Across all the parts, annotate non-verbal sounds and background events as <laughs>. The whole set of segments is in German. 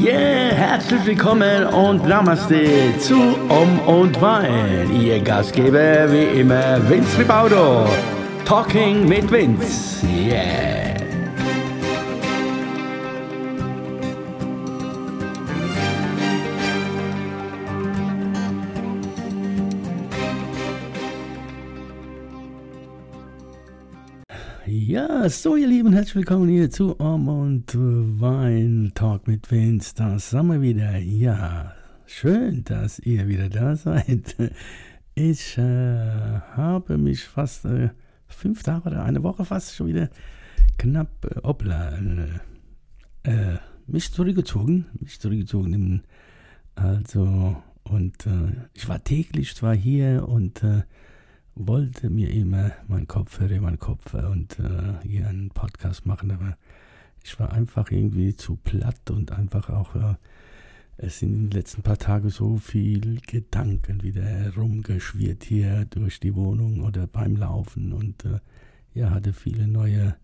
Yeah, herzlich willkommen und Namaste zu Um und Wein. Ihr Gastgeber wie immer Vince Ribaudo. Talking mit Vince. Yeah. So ihr Lieben, herzlich willkommen hier zu Om und Wein Talk mit Vince. Da sind wir wieder. Ja, schön, dass ihr wieder da seid. Ich äh, habe mich fast äh, fünf Tage oder eine Woche fast schon wieder knapp, äh, hoppla, äh, äh, mich zurückgezogen. Mich zurückgezogen. Also, und äh, ich war täglich zwar hier und äh, wollte mir immer meinen Kopfhörer, meinen Kopf und äh, hier einen Podcast machen, aber ich war einfach irgendwie zu platt und einfach auch, äh, es sind in den letzten paar Tagen so viel Gedanken wieder herumgeschwirrt hier durch die Wohnung oder beim Laufen und äh, ja, hatte viele neue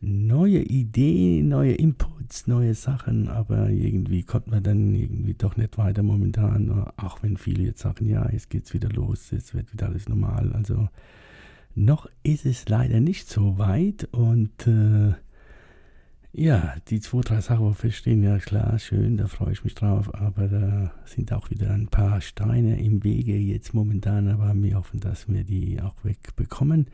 neue Ideen, neue Inputs, neue Sachen, aber irgendwie konnte man dann irgendwie doch nicht weiter momentan, auch wenn viele jetzt sagen, ja, jetzt geht's wieder los, jetzt wird wieder alles normal. Also noch ist es leider nicht so weit und äh, ja, die zwei, drei Sachen, wo feststehen, ja klar, schön, da freue ich mich drauf, aber da sind auch wieder ein paar Steine im Wege jetzt momentan, aber wir hoffen, dass wir die auch wegbekommen.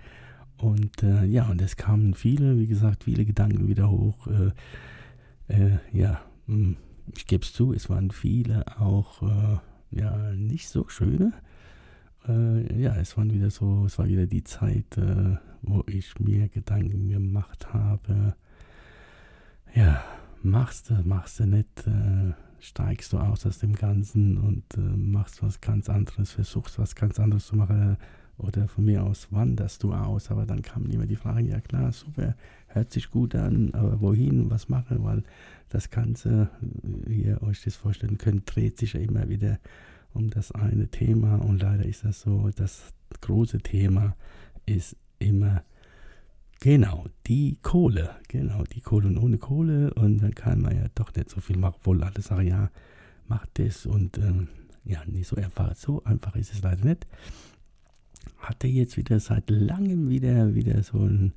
Und äh, ja, und es kamen viele, wie gesagt, viele Gedanken wieder hoch. Äh, äh, ja, hm, ich gebe es zu, es waren viele auch äh, ja nicht so schöne. Äh, ja, es waren wieder so, es war wieder die Zeit, äh, wo ich mir Gedanken gemacht habe. Ja, machst du, machst du nicht, steigst du aus aus dem Ganzen und machst was ganz anderes, versuchst was ganz anderes zu machen oder von mir aus wanderst du aus, aber dann kam immer die Frage, ja klar, super, hört sich gut an, aber wohin, was machen, weil das Ganze, wie ihr euch das vorstellen könnt, dreht sich ja immer wieder um das eine Thema. Und leider ist das so, das große Thema ist immer genau die Kohle, genau die Kohle und ohne Kohle. Und dann kann man ja doch nicht so viel machen, obwohl alle sagen, ja, macht das. Und ähm, ja, nicht so einfach, so einfach ist es leider nicht. Hatte jetzt wieder seit langem wieder, wieder so ein,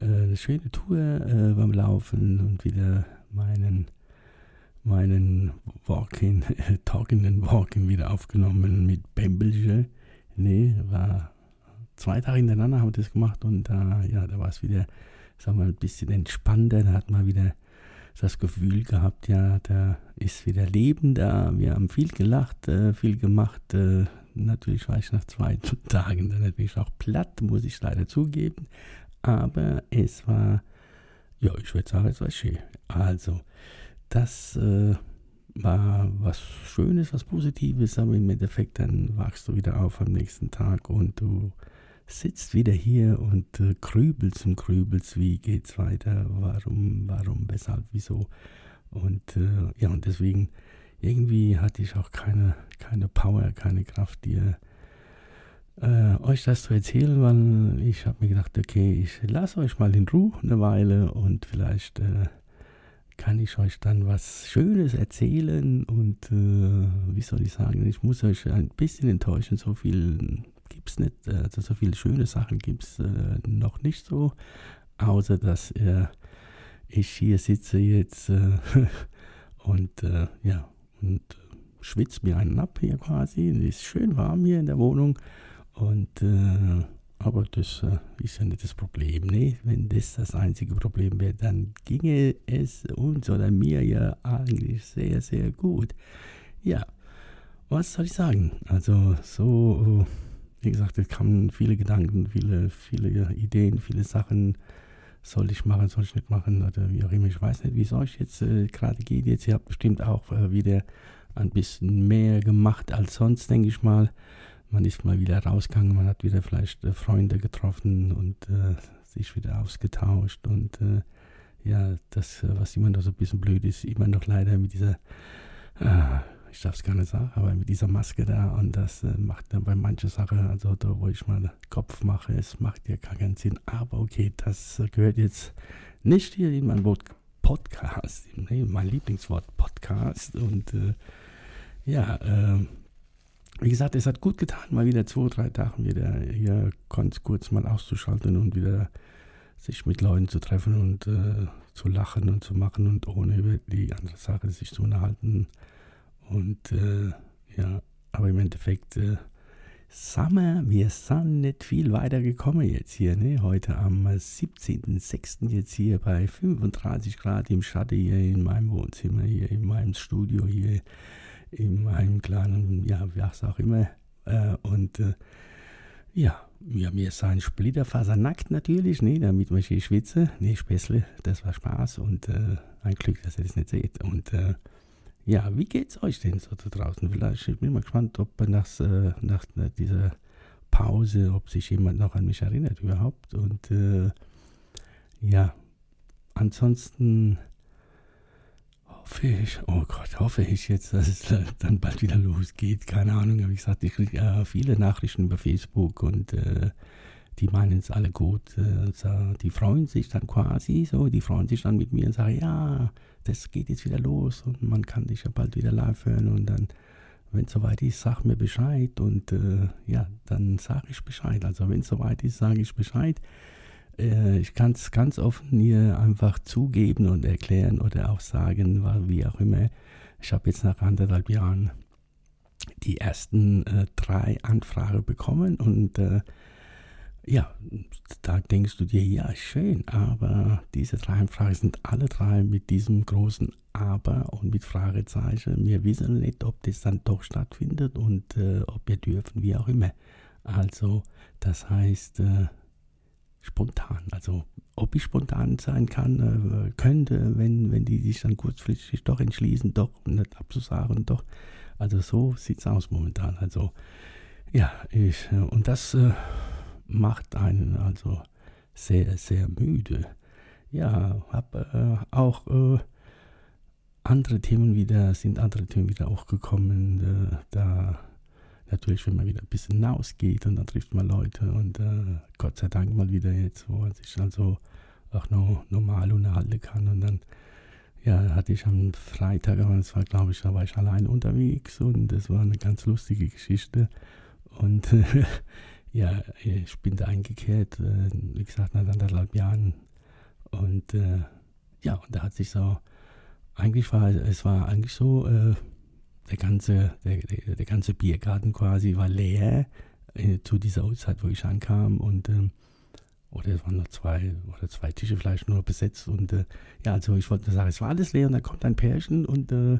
äh, eine schöne Tour äh, beim Laufen und wieder meinen, meinen Walking, <laughs> Talking Walking wieder aufgenommen mit Bembelche. Nee, war zwei Tage hintereinander haben wir das gemacht und da, ja, da war es wieder, sagen wir ein bisschen entspannter. Da hat man wieder das Gefühl gehabt, ja, da ist wieder Leben da. Wir haben viel gelacht, äh, viel gemacht. Äh, natürlich war ich nach zwei <laughs> Tagen dann natürlich auch platt, muss ich leider zugeben. Aber es war, ja, ich würde sagen, es war schön. Also, das äh, war was Schönes, was Positives, aber im Endeffekt dann wachst du wieder auf am nächsten Tag und du sitzt wieder hier und äh, grübelst und grübelst, wie geht's weiter, warum, warum, weshalb, wieso. Und äh, ja, und deswegen irgendwie hatte ich auch keine, keine Power, keine Kraft, dir äh, euch das zu erzählen, weil ich habe mir gedacht, okay, ich lasse euch mal in Ruhe eine Weile und vielleicht äh, kann ich euch dann was Schönes erzählen und äh, wie soll ich sagen, ich muss euch ein bisschen enttäuschen, so viel gibt es nicht, also so viele schöne Sachen gibt es äh, noch nicht so, außer dass äh, ich hier sitze jetzt äh, <laughs> und ja, und äh, schwitzt mir einen ab hier quasi. Es ist schön warm hier in der Wohnung. Und äh, aber das äh, ist ja nicht das Problem. Ne? Wenn das das einzige Problem wäre, dann ginge es uns oder mir ja eigentlich sehr, sehr gut. Ja, was soll ich sagen? Also so, wie gesagt, es kamen viele Gedanken, viele, viele Ideen, viele Sachen soll ich machen, soll ich nicht machen oder wie auch immer. Ich weiß nicht, wie es euch jetzt äh, gerade geht. Jetzt, ihr habt bestimmt auch äh, wieder ein bisschen mehr gemacht als sonst, denke ich mal. Man ist mal wieder rausgegangen, man hat wieder vielleicht äh, Freunde getroffen und äh, sich wieder ausgetauscht und äh, ja, das, äh, was immer noch so ein bisschen blöd ist, immer noch leider mit dieser ich darf es gar nicht sagen, aber mit dieser Maske da und das äh, macht dann bei manchen Sachen, also da wo ich mal Kopf mache, es macht ja gar keinen Sinn. Aber okay, das gehört jetzt nicht hier in mein Podcast. Ne? Mein Lieblingswort Podcast. Und äh, ja, äh, wie gesagt, es hat gut getan, mal wieder zwei, drei Tage wieder hier ganz kurz mal auszuschalten und wieder sich mit Leuten zu treffen und äh, zu lachen und zu machen und ohne über die andere Sache sich zu unterhalten. Und äh, ja, aber im Endeffekt, äh, Summer, wir sind nicht viel weiter gekommen jetzt hier. Ne? Heute am 17.06. jetzt hier bei 35 Grad im Schatten hier in meinem Wohnzimmer, hier in meinem Studio hier in meinem kleinen, ja, was auch immer. Äh, und äh, ja, ja, mir ist ein Splitterfaser nackt natürlich, ne, damit man hier schwitze. Ne, Späßle, das war Spaß und äh, ein Glück, dass ihr das nicht seht. Und äh, ja, wie geht's euch denn so da draußen? Vielleicht ich bin mal gespannt, ob nach, äh, nach dieser Pause, ob sich jemand noch an mich erinnert überhaupt. Und äh, ja, ansonsten hoffe ich, oh Gott, hoffe ich jetzt, dass es dann bald wieder losgeht. Keine Ahnung, wie gesagt, ich kriege ja viele Nachrichten über Facebook und äh, die meinen es alle gut. Äh, die freuen sich dann quasi so, die freuen sich dann mit mir und sagen, ja, das geht jetzt wieder los und man kann dich ja bald wieder live hören und dann, wenn es soweit ist, sag mir Bescheid und äh, ja, dann sage ich Bescheid. Also wenn es soweit ist, sage ich Bescheid. Äh, ich kann es ganz offen hier einfach zugeben und erklären oder auch sagen, wie auch immer. Ich habe jetzt nach anderthalb Jahren die ersten äh, drei Anfragen bekommen und äh, ja, da denkst du dir, ja, schön, aber diese drei Anfragen sind alle drei mit diesem großen Aber und mit Fragezeichen. Wir wissen nicht, ob das dann doch stattfindet und äh, ob wir dürfen, wie auch immer. Also, das heißt, äh, spontan. Also ob ich spontan sein kann, äh, könnte, wenn, wenn die sich dann kurzfristig doch entschließen, doch nicht abzusagen, doch. Also so sieht es aus momentan. Also ja, ich, und das äh, macht einen also sehr, sehr müde. Ja, habe äh, auch äh, andere Themen wieder, sind andere Themen wieder auch gekommen. Äh, da natürlich, wenn man wieder ein bisschen hinausgeht und dann trifft man Leute und äh, Gott sei Dank mal wieder jetzt, wo man sich also auch noch normal unterhalten kann. Und dann ja, hatte ich am Freitag, aber das war glaube ich, da war ich allein unterwegs und das war eine ganz lustige Geschichte. Und äh, <laughs> ja, ich bin da eingekehrt, äh, wie gesagt, nach anderthalb Jahren. Und äh, ja, und da hat sich so, eigentlich war es war eigentlich so, äh, der ganze, der, der, der, ganze Biergarten quasi war leer äh, zu dieser Uhrzeit, wo ich ankam und ähm, oder es waren noch zwei oder zwei Tische vielleicht nur besetzt und äh, ja, also ich wollte sagen, es war alles leer und da kommt ein Pärchen und äh,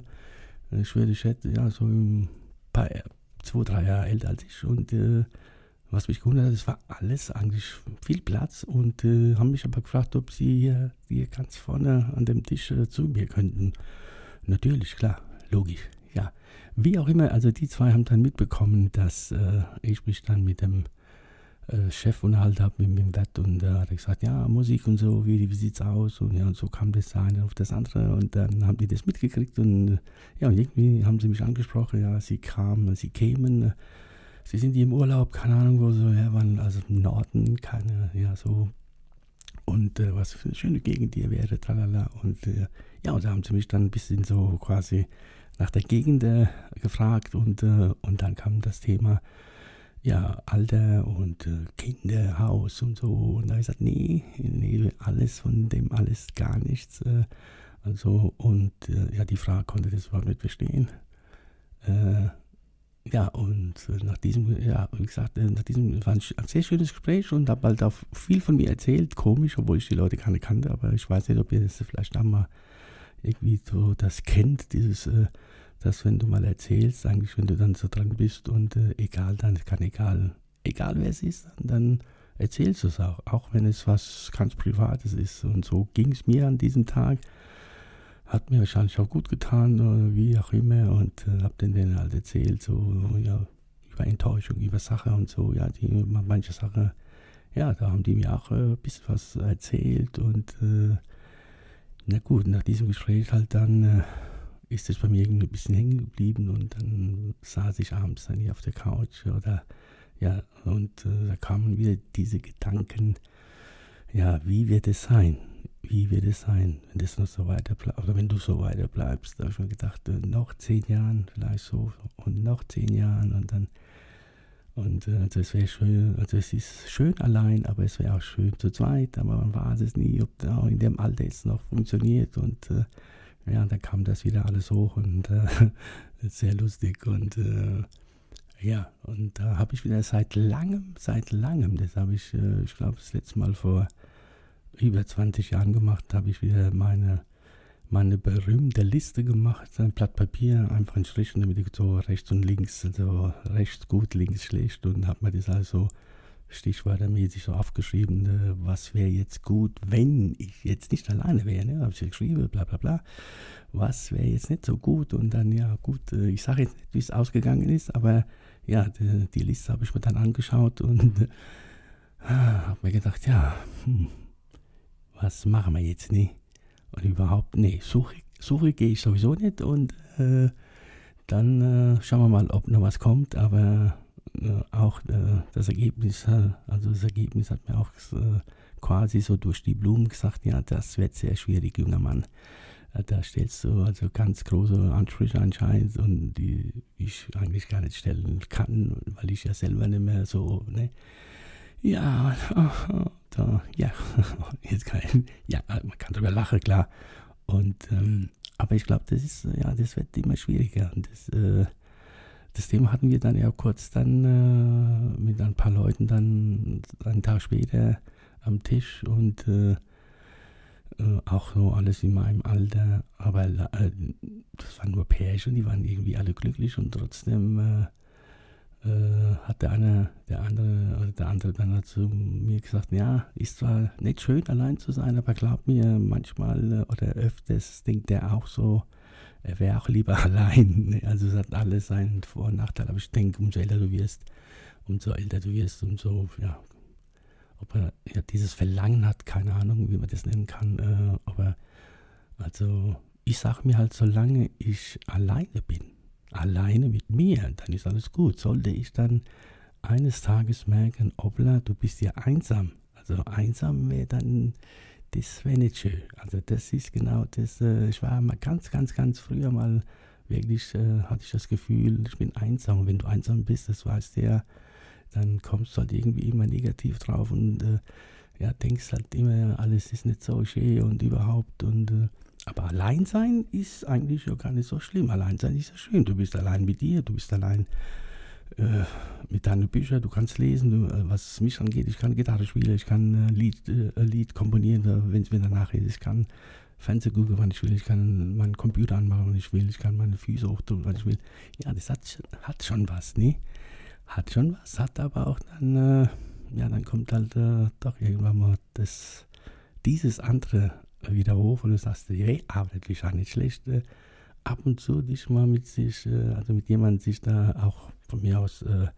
ich würde schätzen, ja, so ein paar, zwei, drei Jahre älter als ich und äh, was mich gewundert hat, es war alles eigentlich viel Platz und äh, haben mich aber gefragt, ob sie hier, hier ganz vorne an dem Tisch äh, zu mir könnten. Natürlich, klar, logisch. Ja, wie auch immer, also die zwei haben dann mitbekommen, dass äh, ich mich dann mit dem äh, Chef unterhalten habe, mit, dem Wett und äh, hat gesagt, ja, Musik und so, wie, wie sieht's aus? Und ja, und so kam das eine auf das andere und dann haben die das mitgekriegt und ja, und irgendwie haben sie mich angesprochen, ja, sie kamen, sie kämen, sie sind die im Urlaub, keine Ahnung, wo sie her waren, also im Norden, keine, ja, so und äh, was für eine schöne Gegend hier wäre, tralala. Und äh, ja, und da haben sie mich dann ein bisschen so quasi nach der Gegend äh, gefragt und, äh, und dann kam das Thema, ja, Alter und äh, Kinder, Haus und so. Und da habe ich gesagt, nee, nee, alles von dem, alles gar nichts. Äh, also, und äh, ja, die Frage konnte das überhaupt nicht verstehen. Äh, ja, und nach diesem, ja, wie gesagt, nach diesem war ein, ein sehr schönes Gespräch und habe halt auch viel von mir erzählt, komisch, obwohl ich die Leute gar nicht kannte, aber ich weiß nicht, ob ihr das vielleicht auch mal irgendwie so das kennt, dieses, äh, dass wenn du mal erzählst, eigentlich wenn du dann so dran bist und äh, egal, dann kann egal, egal wer es ist, dann erzählst du es auch, auch wenn es was ganz Privates ist. Und so ging es mir an diesem Tag. Hat mir wahrscheinlich auch gut getan, oder wie auch immer, und äh, hab den denen halt erzählt, so, ja, über Enttäuschung, über Sache und so, ja, die, manche Sachen, ja, da haben die mir auch äh, ein bisschen was erzählt und äh, na gut, nach diesem Gespräch halt dann äh, ist es bei mir irgendwie ein bisschen hängen geblieben und dann saß ich abends dann hier auf der Couch oder ja, und äh, da kamen wieder diese Gedanken, ja, wie wird es sein? wie wird es sein, wenn das noch so weiter oder wenn du so weiter bleibst. Da habe ich mir gedacht, äh, noch zehn Jahren, vielleicht so, und noch zehn Jahren und dann, und äh, also es wäre schön, also es ist schön allein, aber es wäre auch schön zu zweit, aber man weiß es nie, ob da in dem Alter jetzt noch funktioniert. Und äh, ja, dann kam das wieder alles hoch und äh, <laughs> sehr lustig. Und äh, ja, und da habe ich wieder seit langem, seit langem, das habe ich, äh, ich glaube, das letzte Mal vor über 20 Jahren gemacht, habe ich wieder meine, meine berühmte Liste gemacht, ein Blatt Papier, einfach ein Strich und damit so rechts und links, also rechts gut, links schlecht und habe mir das also stichwortmäßig so aufgeschrieben, äh, was wäre jetzt gut, wenn ich jetzt nicht alleine wäre, ne? habe ich geschrieben, bla bla bla, was wäre jetzt nicht so gut und dann, ja gut, äh, ich sage jetzt nicht, wie es ausgegangen ist, aber ja, die, die Liste habe ich mir dann angeschaut und äh, habe mir gedacht, ja, hm, was machen wir jetzt nicht? Und überhaupt, nee, Suche, Suche gehe ich sowieso nicht und äh, dann äh, schauen wir mal, ob noch was kommt, aber äh, auch äh, das Ergebnis, äh, also das Ergebnis hat mir auch äh, quasi so durch die Blumen gesagt, ja, das wird sehr schwierig, junger Mann. Da stellst du also ganz große Ansprüche anscheinend und die ich eigentlich gar nicht stellen kann, weil ich ja selber nicht mehr so, ne? Ja, <laughs> da, ja, <laughs> jetzt kann ja, man kann darüber lachen, klar. Und, ähm, aber ich glaube, das ist, ja, das wird immer schwieriger. Und das, äh, das Thema hatten wir dann ja kurz dann äh, mit ein paar Leuten dann einen Tag später am Tisch und äh, äh auch so alles in meinem Alter. Aber äh, das waren nur Pärchen, die waren irgendwie alle glücklich und trotzdem äh, äh, hat der eine, der andere oder der andere dann zu mir gesagt, ja, ist zwar nicht schön allein zu sein, aber glaub mir, manchmal äh, oder öfters denkt er auch so, er wäre auch lieber <laughs> allein. Also es hat alles seinen Vor- und Nachteil, aber ich denke, umso älter du wirst, umso älter du wirst, umso, ja, ob er ja, dieses Verlangen hat, keine Ahnung, wie man das nennen kann, äh, aber also ich sage mir halt, solange ich alleine bin, alleine mit mir, dann ist alles gut. Sollte ich dann eines Tages merken, obla, du bist ja einsam. Also einsam wäre dann, das wäre nicht schön. Also das ist genau das, äh, ich war mal ganz, ganz, ganz früher mal wirklich, äh, hatte ich das Gefühl, ich bin einsam. Und wenn du einsam bist, das weißt du ja, dann kommst du halt irgendwie immer negativ drauf und äh, ja, denkst halt immer, alles ist nicht so schön und überhaupt und äh, aber allein sein ist eigentlich ja gar nicht so schlimm. Allein sein ist ja schön. Du bist allein mit dir, du bist allein äh, mit deinen Büchern, du kannst lesen. Du, äh, was mich angeht, ich kann Gitarre spielen, ich kann äh, Lied, äh, Lied komponieren, wenn es mir danach ist. Ich kann Fernsehen gucken, wann ich will. Ich kann meinen Computer anmachen, wann ich will. Ich kann meine Füße hochdrücken, wann ich will. Ja, das hat, hat schon was, ne? Hat schon was, hat aber auch dann, äh, ja, dann kommt halt äh, doch irgendwann mal das, dieses andere wieder hoch und du sagst, hey, arbeitet ist auch nicht schlecht. Äh, ab und zu dich mal mit sich, äh, also mit jemandem sich da auch von mir aus äh,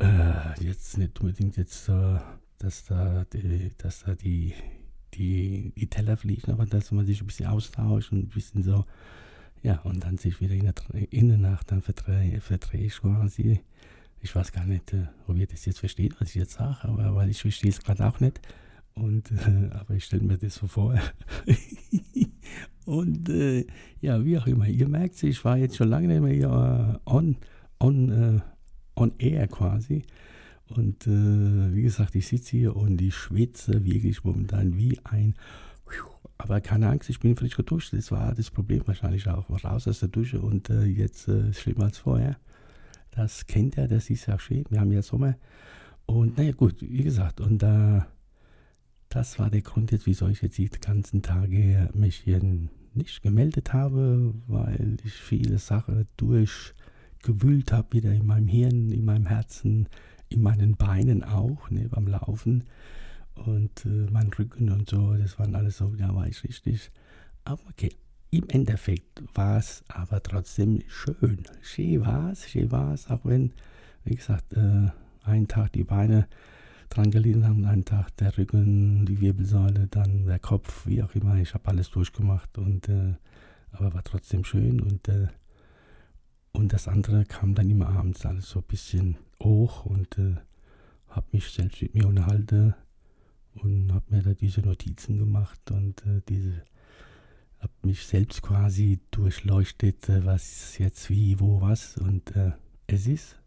äh jetzt nicht unbedingt jetzt, äh, dass da die, dass da die, die, die Teller fliegen, aber dass man sich ein bisschen austauscht und ein bisschen so, ja, und dann sich wieder in der, in der Nacht dann verdrehe, verdrehe ich quasi. Ich weiß gar nicht, äh, ob ihr das jetzt versteht, was ich jetzt sage, aber weil ich verstehe es gerade auch nicht. Und, äh, aber ich stelle mir das so vor. <laughs> und äh, ja, wie auch immer, ihr merkt, ich war jetzt schon lange nicht mehr hier äh, on, on, äh, on air quasi. Und äh, wie gesagt, ich sitze hier und ich schwitze wirklich momentan wie ein. Aber keine Angst, ich bin frisch geduscht. Das war das Problem wahrscheinlich auch. Raus aus der Dusche und äh, jetzt äh, schlimmer als vorher. Das kennt er, das ist ja schön. Wir haben ja Sommer. Und naja, gut, wie gesagt, und da. Das war der Grund jetzt, wieso ich jetzt die ganzen Tage mich hier nicht gemeldet habe, weil ich viele Sachen durchgewühlt habe, wieder in meinem Hirn, in meinem Herzen, in meinen Beinen auch, ne, beim Laufen und äh, mein Rücken und so, das waren alles so, ja, war ich richtig. Aber okay, im Endeffekt war es aber trotzdem schön. Schön war es, schön war es, auch wenn, wie gesagt, äh, einen Tag die Beine dran gelegen haben, einen Tag der Rücken, die Wirbelsäule, dann der Kopf, wie auch immer. Ich habe alles durchgemacht und äh, aber war trotzdem schön und äh, und das andere kam dann immer abends alles so ein bisschen hoch und äh, habe mich selbst mit mir unterhalten und habe mir da diese Notizen gemacht und äh, diese habe mich selbst quasi durchleuchtet, äh, was jetzt wie, wo, was und äh, es ist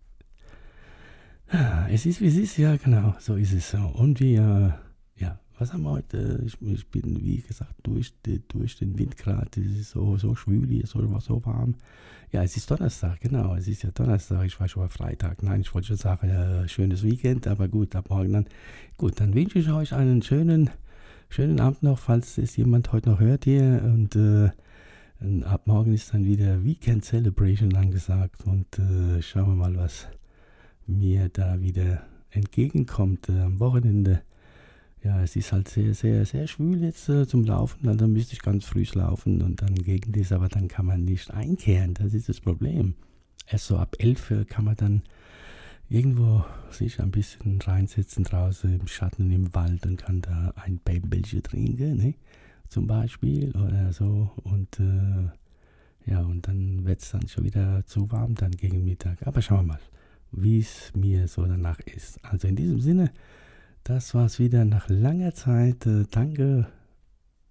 es ist wie es ist, ja genau, so ist es. Und wir, ja, was haben wir heute? Ich, ich bin, wie gesagt, durch, durch den Wind gerade, es ist so, so schwül hier, so, so warm. Ja, es ist Donnerstag, genau, es ist ja Donnerstag, ich war schon mal Freitag. Nein, ich wollte schon sagen, ja, schönes Weekend, aber gut, ab morgen dann. Gut, dann wünsche ich euch einen schönen, schönen Abend noch, falls es jemand heute noch hört hier. Und äh, ab morgen ist dann wieder Weekend Celebration angesagt und äh, schauen wir mal, was mir da wieder entgegenkommt äh, am Wochenende. Ja, es ist halt sehr, sehr, sehr schwül jetzt äh, zum Laufen. Also, müsste ich ganz früh laufen und dann gegen das, aber dann kann man nicht einkehren. Das ist das Problem. Erst so ab 11 Uhr kann man dann irgendwo sich ein bisschen reinsetzen draußen im Schatten im Wald und kann da ein Bämbelchen trinken, ne? zum Beispiel oder so. Und äh, ja, und dann wird es dann schon wieder zu warm dann gegen Mittag. Aber schauen wir mal wie es mir so danach ist. Also in diesem Sinne, das war es wieder nach langer Zeit. Äh, danke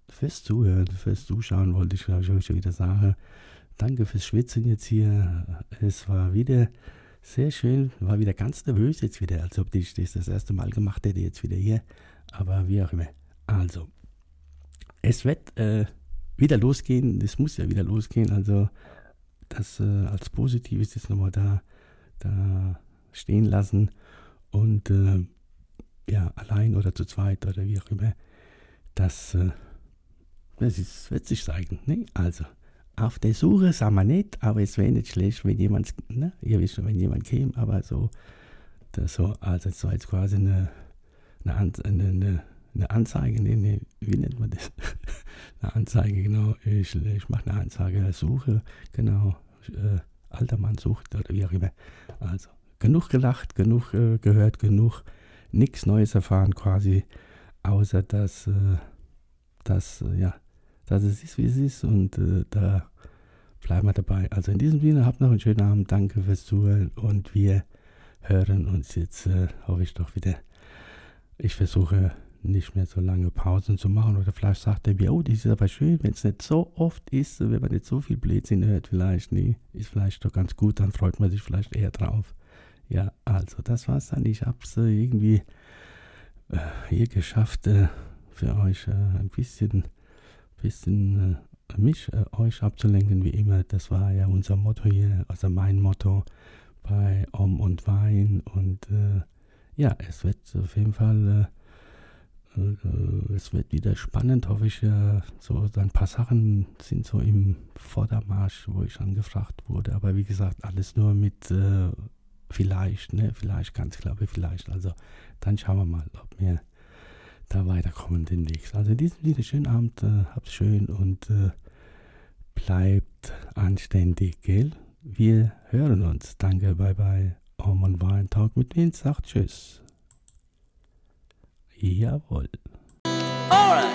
fürs Zuhören, fürs Zuschauen, wollte ich euch schon wieder sagen. Danke fürs Schwitzen jetzt hier. Es war wieder sehr schön, war wieder ganz nervös jetzt wieder, als ob ich das das erste Mal gemacht hätte, jetzt wieder hier. Aber wie auch immer. Also, es wird äh, wieder losgehen, es muss ja wieder losgehen. Also, das äh, als positiv ist jetzt nochmal da da stehen lassen und äh, ja, allein oder zu zweit oder wie auch immer, das, äh, das ist, wird sich zeigen. Ne? Also, auf der Suche sind wir nicht, aber es wäre nicht schlecht, wenn jemand, ne? ihr wisst schon, wenn jemand käme, aber so, das so, also es war jetzt quasi eine, eine, eine, eine Anzeige, ne, ne, wie nennt man das? <laughs> eine Anzeige, genau, ich, ich mache eine Anzeige, Suche, genau, äh, alter Mann sucht oder wie auch immer. Also genug gelacht, genug äh, gehört, genug nichts Neues erfahren quasi, außer dass, äh, dass, äh, ja, dass es ist, wie es ist und äh, da bleiben wir dabei. Also in diesem Sinne, habt noch einen schönen Abend, danke fürs Zuhören und wir hören uns jetzt, äh, hoffe ich doch wieder. Ich versuche nicht mehr so lange Pausen zu machen. Oder vielleicht sagt er mir, oh, das ist aber schön, wenn es nicht so oft ist, wenn man nicht so viel Blödsinn hört, vielleicht, nee, ist vielleicht doch ganz gut, dann freut man sich vielleicht eher drauf. Ja, also das war's dann. Ich hab's äh, irgendwie äh, hier geschafft, äh, für euch äh, ein bisschen, bisschen äh, mich, äh, euch abzulenken, wie immer. Das war ja unser Motto hier, also mein Motto bei Om und Wein. Und ja, es wird auf jeden Fall es wird wieder spannend, hoffe ich. So ein paar Sachen sind so im Vordermarsch, wo ich angefragt wurde. Aber wie gesagt, alles nur mit äh, vielleicht, ne? Vielleicht, ganz klar, vielleicht. Also dann schauen wir mal, ob wir da weiterkommen demnächst. Also in diesem Sinne, schönen Abend, äh, habt's schön und äh, bleibt anständig, gell? Wir hören uns. Danke, bye bye. Om und Wein Talk mit Vince sagt Tschüss. Jawohl. Alright.